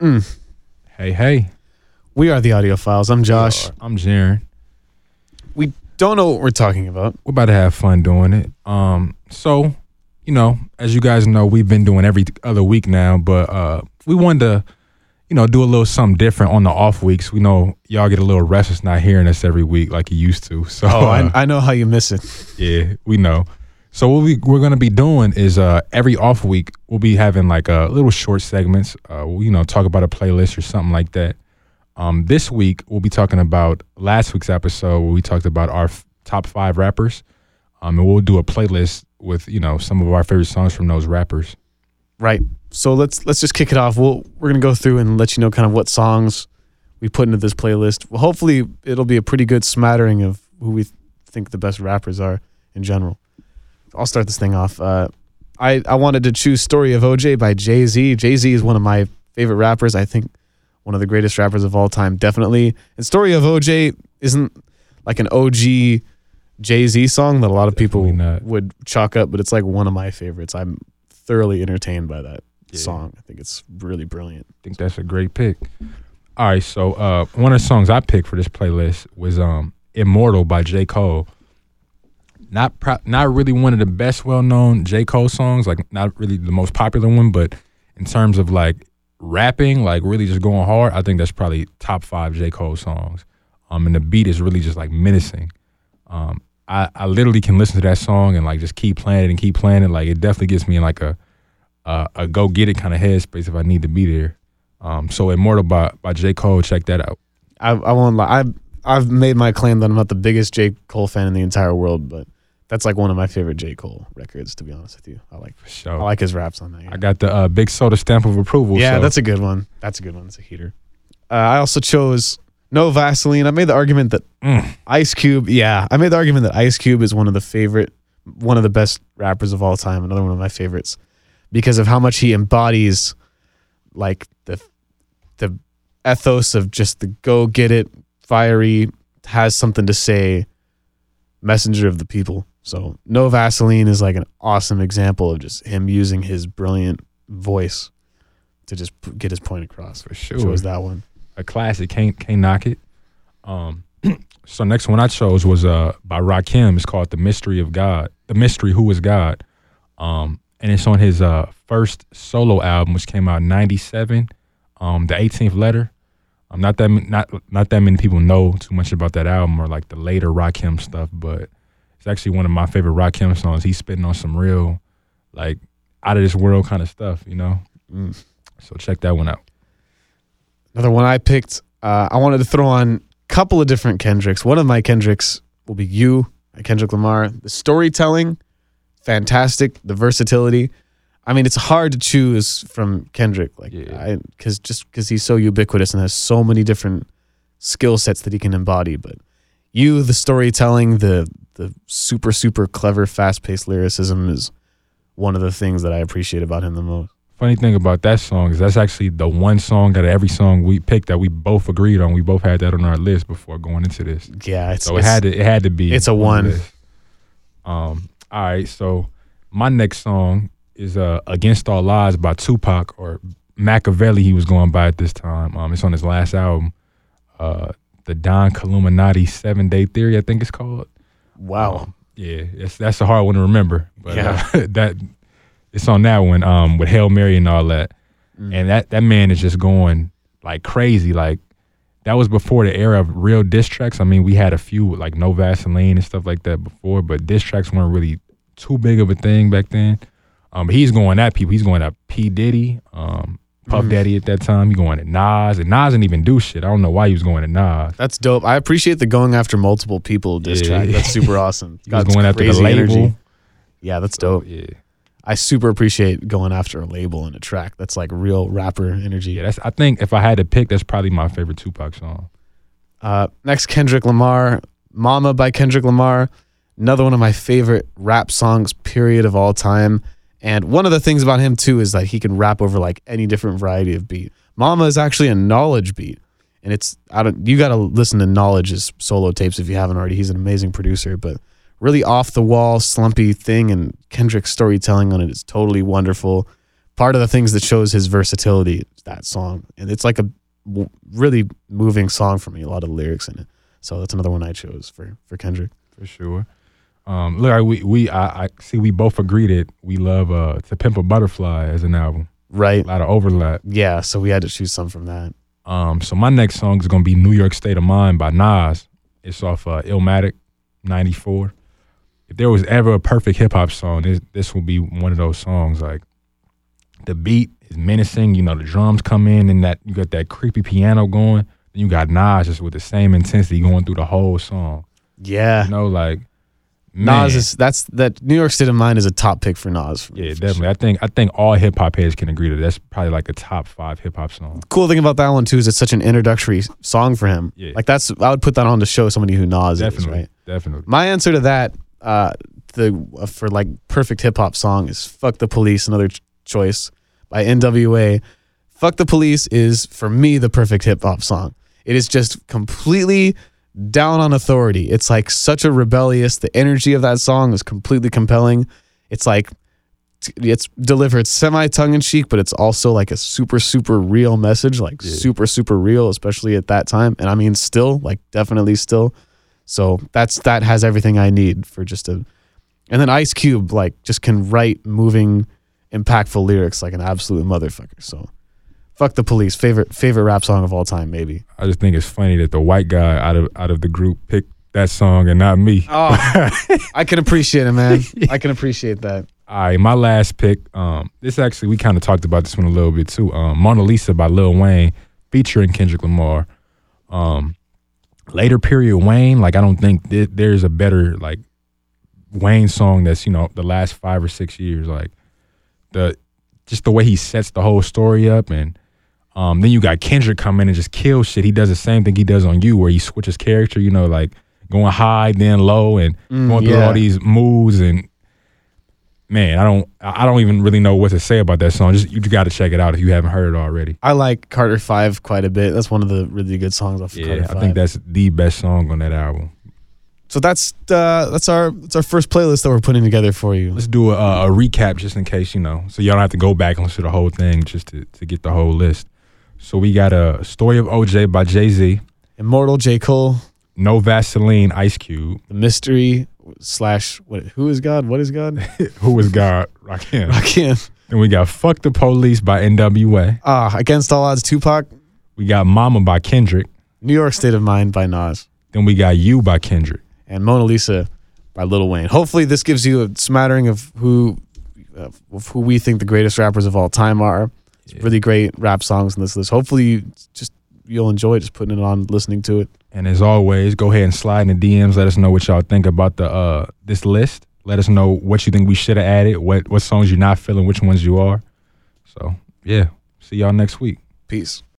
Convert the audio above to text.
Hey, hey. We are the Audiophiles. I'm Josh. I'm Jarron. We don't know what we're talking about. We're about to have fun doing it. Um, so, you know, as you guys know, we've been doing every other week now, but uh we wanted to, you know, do a little something different on the off weeks. We know y'all get a little restless not hearing us every week like you used to. So Oh, uh, I, I know how you miss it. Yeah, we know. So what we we're gonna be doing is uh every off week we'll be having like uh little short segments. Uh, you know, talk about a playlist or something like that. Um, this week we'll be talking about last week's episode where we talked about our f- top five rappers. Um, and we'll do a playlist with you know some of our favorite songs from those rappers. Right. So let's let's just kick it off. We'll we're gonna go through and let you know kind of what songs we put into this playlist. Well, hopefully it'll be a pretty good smattering of who we think the best rappers are in general. I'll start this thing off. Uh, I I wanted to choose "Story of OJ" by Jay Z. Jay Z is one of my favorite rappers. I think one of the greatest rappers of all time, definitely. And "Story of OJ" isn't like an OG Jay Z song that a lot of people would chalk up, but it's like one of my favorites. I'm thoroughly entertained by that Yeah. song. I think it's really brilliant. I think that's a great pick. All right, so uh, one of the songs I picked for this playlist was um, "Immortal" by J. Cole. Not pro- not really one of the best well known J. Cole songs, like not really the most popular one, but in terms of like rapping, like really just going hard, I think that's probably top five J. Cole songs. Um, and the beat is really just like menacing. Um, I, I literally can listen to that song and like just keep playing it and keep playing it. Like it definitely gets me in like a a, a go get it kind of headspace if I need to be there. Um, so Immortal by by J Cole, check that out. I I won't lie. I've I've made my claim that I'm not the biggest J Cole fan in the entire world, but that's like one of my favorite J Cole records. To be honest with you, I like For I like his raps on that. I got the uh, big soda stamp of approval. yeah, so that's a good one. That's a good one. It's a heater. Uh, I also chose No Vaseline. I made the argument that Mm. Ice Cube. Yeah, I made the argument that Ice Cube is one of the favorite, one of the best rappers of all time. Another one of my favorites because of how much he embodies, like the the ethos of just the go get it, fiery, has something to say, messenger of the people. So No Vaseline is like an awesome example of just him using his brilliant voice to just p- get his point across. for sure. Chose that one. a classic. Can't can't knock it. Um, so next one I chose was uh by Rakim. It's called The Mystery of God. The Mystery Who is God. Um, and it's on his uh first solo album, which came out in '97. Um, the 18th Letter. Um, not that not not that many people know too much about that album or like the later Rakim stuff, but it's actually one of my favorite Rakim songs. He's spitting on some real, like, out of this world kind of stuff, you know. Mm. So check that one out. Another one I picked. Uh, I wanted to throw on a couple of different Kendricks. One of my Kendricks will be "You" by Kendrick Lamar. The storytelling, fantastic. The versatility. I mean, it's hard to choose from Kendrick, like, Yeah. because just because he's so ubiquitous and has so many different skill sets that he can embody. But you, the storytelling, the the super super clever, fast paced lyricism is one of the things that I appreciate about him the most. Funny thing about that song is that's actually the one song out of every song we picked that we both agreed on. We both had that on our list before going into this. Yeah, it's So it had to it had to be it's a one. list. Um all right, so my next song is uh Against All Odds" by Tupac or Makaveli he was going by at this time. Um it's on his last album. Uh the Don Killuminati Seven Day Theory, I think it's called. Wow. Um, yeah, that's that's a hard one to remember. But Yeah. uh, that it's on that one um, with Hail Mary and all that. Mm. And that that man is just going like crazy. Like that was before the era of real diss tracks. I mean, we had a few like No Vaseline and stuff like that before, but diss tracks weren't really too big of a thing back then. Um, but he's going at people. He's going at P Diddy, um, Puff Mhm. Daddy at that time. He going at Nas, and Nas didn't even do shit. I don't know why he was going at Nas. That's dope. I appreciate the going after multiple people diss Yeah. track. That's super awesome. He was going after the label. energy. Yeah, that's dope. Yeah. I super appreciate going after a label and a track. That's like real rapper energy. Yeah, that's. I think if I had to pick, that's probably my favorite Tupac song. Uh, next, Kendrick Lamar, "Mama" by Kendrick Lamar. Another one of my favorite rap songs, period, of all time. And one of the things about him too is that he can rap over like any different variety of beat. "Mama" is actually a Knxwledge beat, and it's I don't. You got to listen to Knxwledge's solo tapes if you haven't already. He's an amazing producer, but really off the wall, slumpy thing, and Kendrick's storytelling on it is totally wonderful. part of the things that shows his versatility is that song, and it's like a really moving song for me. A lot of lyrics in it, so that's another one I chose for for Kendrick. for sure. Um, look, we we I, I see we both agree that we love uh "To Pimp a Butterfly" as an album. Right? A lot of overlap. Yeah. So we had to choose some from that. Um, so my next song is gonna be "New York State of Mind" by Nas. It's off uh, Illmatic '94. If there was ever a perfect hip hop song, this this will be one of those songs. Like the beat is menacing. You know, the drums come in and that you got that creepy piano going. Then you got Nas just with the same intensity going through the whole song. Yeah. You know, like man, Nas is that's that New York State of Mind is a top pick for Nas. for yeah, for definitely. sure. I think I think all hip hop heads can agree that that's probably like a top five hip hop song. Cool thing about that one too is it's such an introductory song for him. Yeah. Like that's I would put that on to show somebody who Nas Definitely, is, right? definitely. My answer to that, uh, the uh, for like perfect hip hop song is "Fuck the Police." Another ch- choice by N.W.A. "Fuck the Police" is for me the perfect hip hop song. It is just completely down on authority. It's like such a rebellious. The energy of that song is completely compelling. It's like it's delivered semi tongue in cheek, but it's also like a super super real message, like Yeah. super super real, especially at that time. And I mean, still like definitely still. So that's that has everything I need for just a. And then Ice Cube like just can write moving, impactful lyrics like an absolute motherfucker. So, fuck the police. Favorite favorite rap song of all time, maybe. I just think it's funny that the white guy out of out of the group picked that song and not me. Oh, I can appreciate it, man. I can appreciate that. All right, my last pick. Um, this actually we kind of talked about this one a little bit too. Um, Mona Lisa by Lil Wayne, featuring Kendrick Lamar. Um, later period Wayne, like I don't think th- there's a better like Wayne song that's you know the last five or six years. Like the just the way he sets the whole story up, and um, then you got Kendrick come in and just kill shit. He does the same thing he does on you, where he switches character. You know, like going high then low and going through yeah. all these moves and man, I don't I don't even really know what to say about that song. Just you got to check it out if you haven't heard it already. I like Carter Five quite a bit. That's one of the really good songs off of Carter Yeah, I think that's the best song on that album. so. That's uh, that's our that's our first playlist that we're putting together for you. Let's do a, a recap just in case you know, so y'all don't have to go back and listen to the whole thing just to to get the whole list. So we got a story of OJ by Jay Z, Immortal J Cole, No Vaseline, Ice Cube, the mystery slash what? Who is God? What is God? Who Was God, Rakim. Rakim. Then we got Fuck the Police by N.W.A. Ah, Against All Odds, Tupac. We got Mama by Kendrick. New York State of Mind by Nas. Then we got You by Kendrick. and Mona Lisa by Lil Wayne. Hopefully, this gives you a smattering of who of who we think the greatest rappers of all time are. Yeah. really great rap songs in this list. Hopefully, you just you'll enjoy just putting it on, listening to it. And as always, go ahead and slide in the DMs. Let us know what y'all think about the uh this list. Let us know what you think we should have added. What what songs you're not feeling, which ones you are. So yeah, see y'all next week. Peace.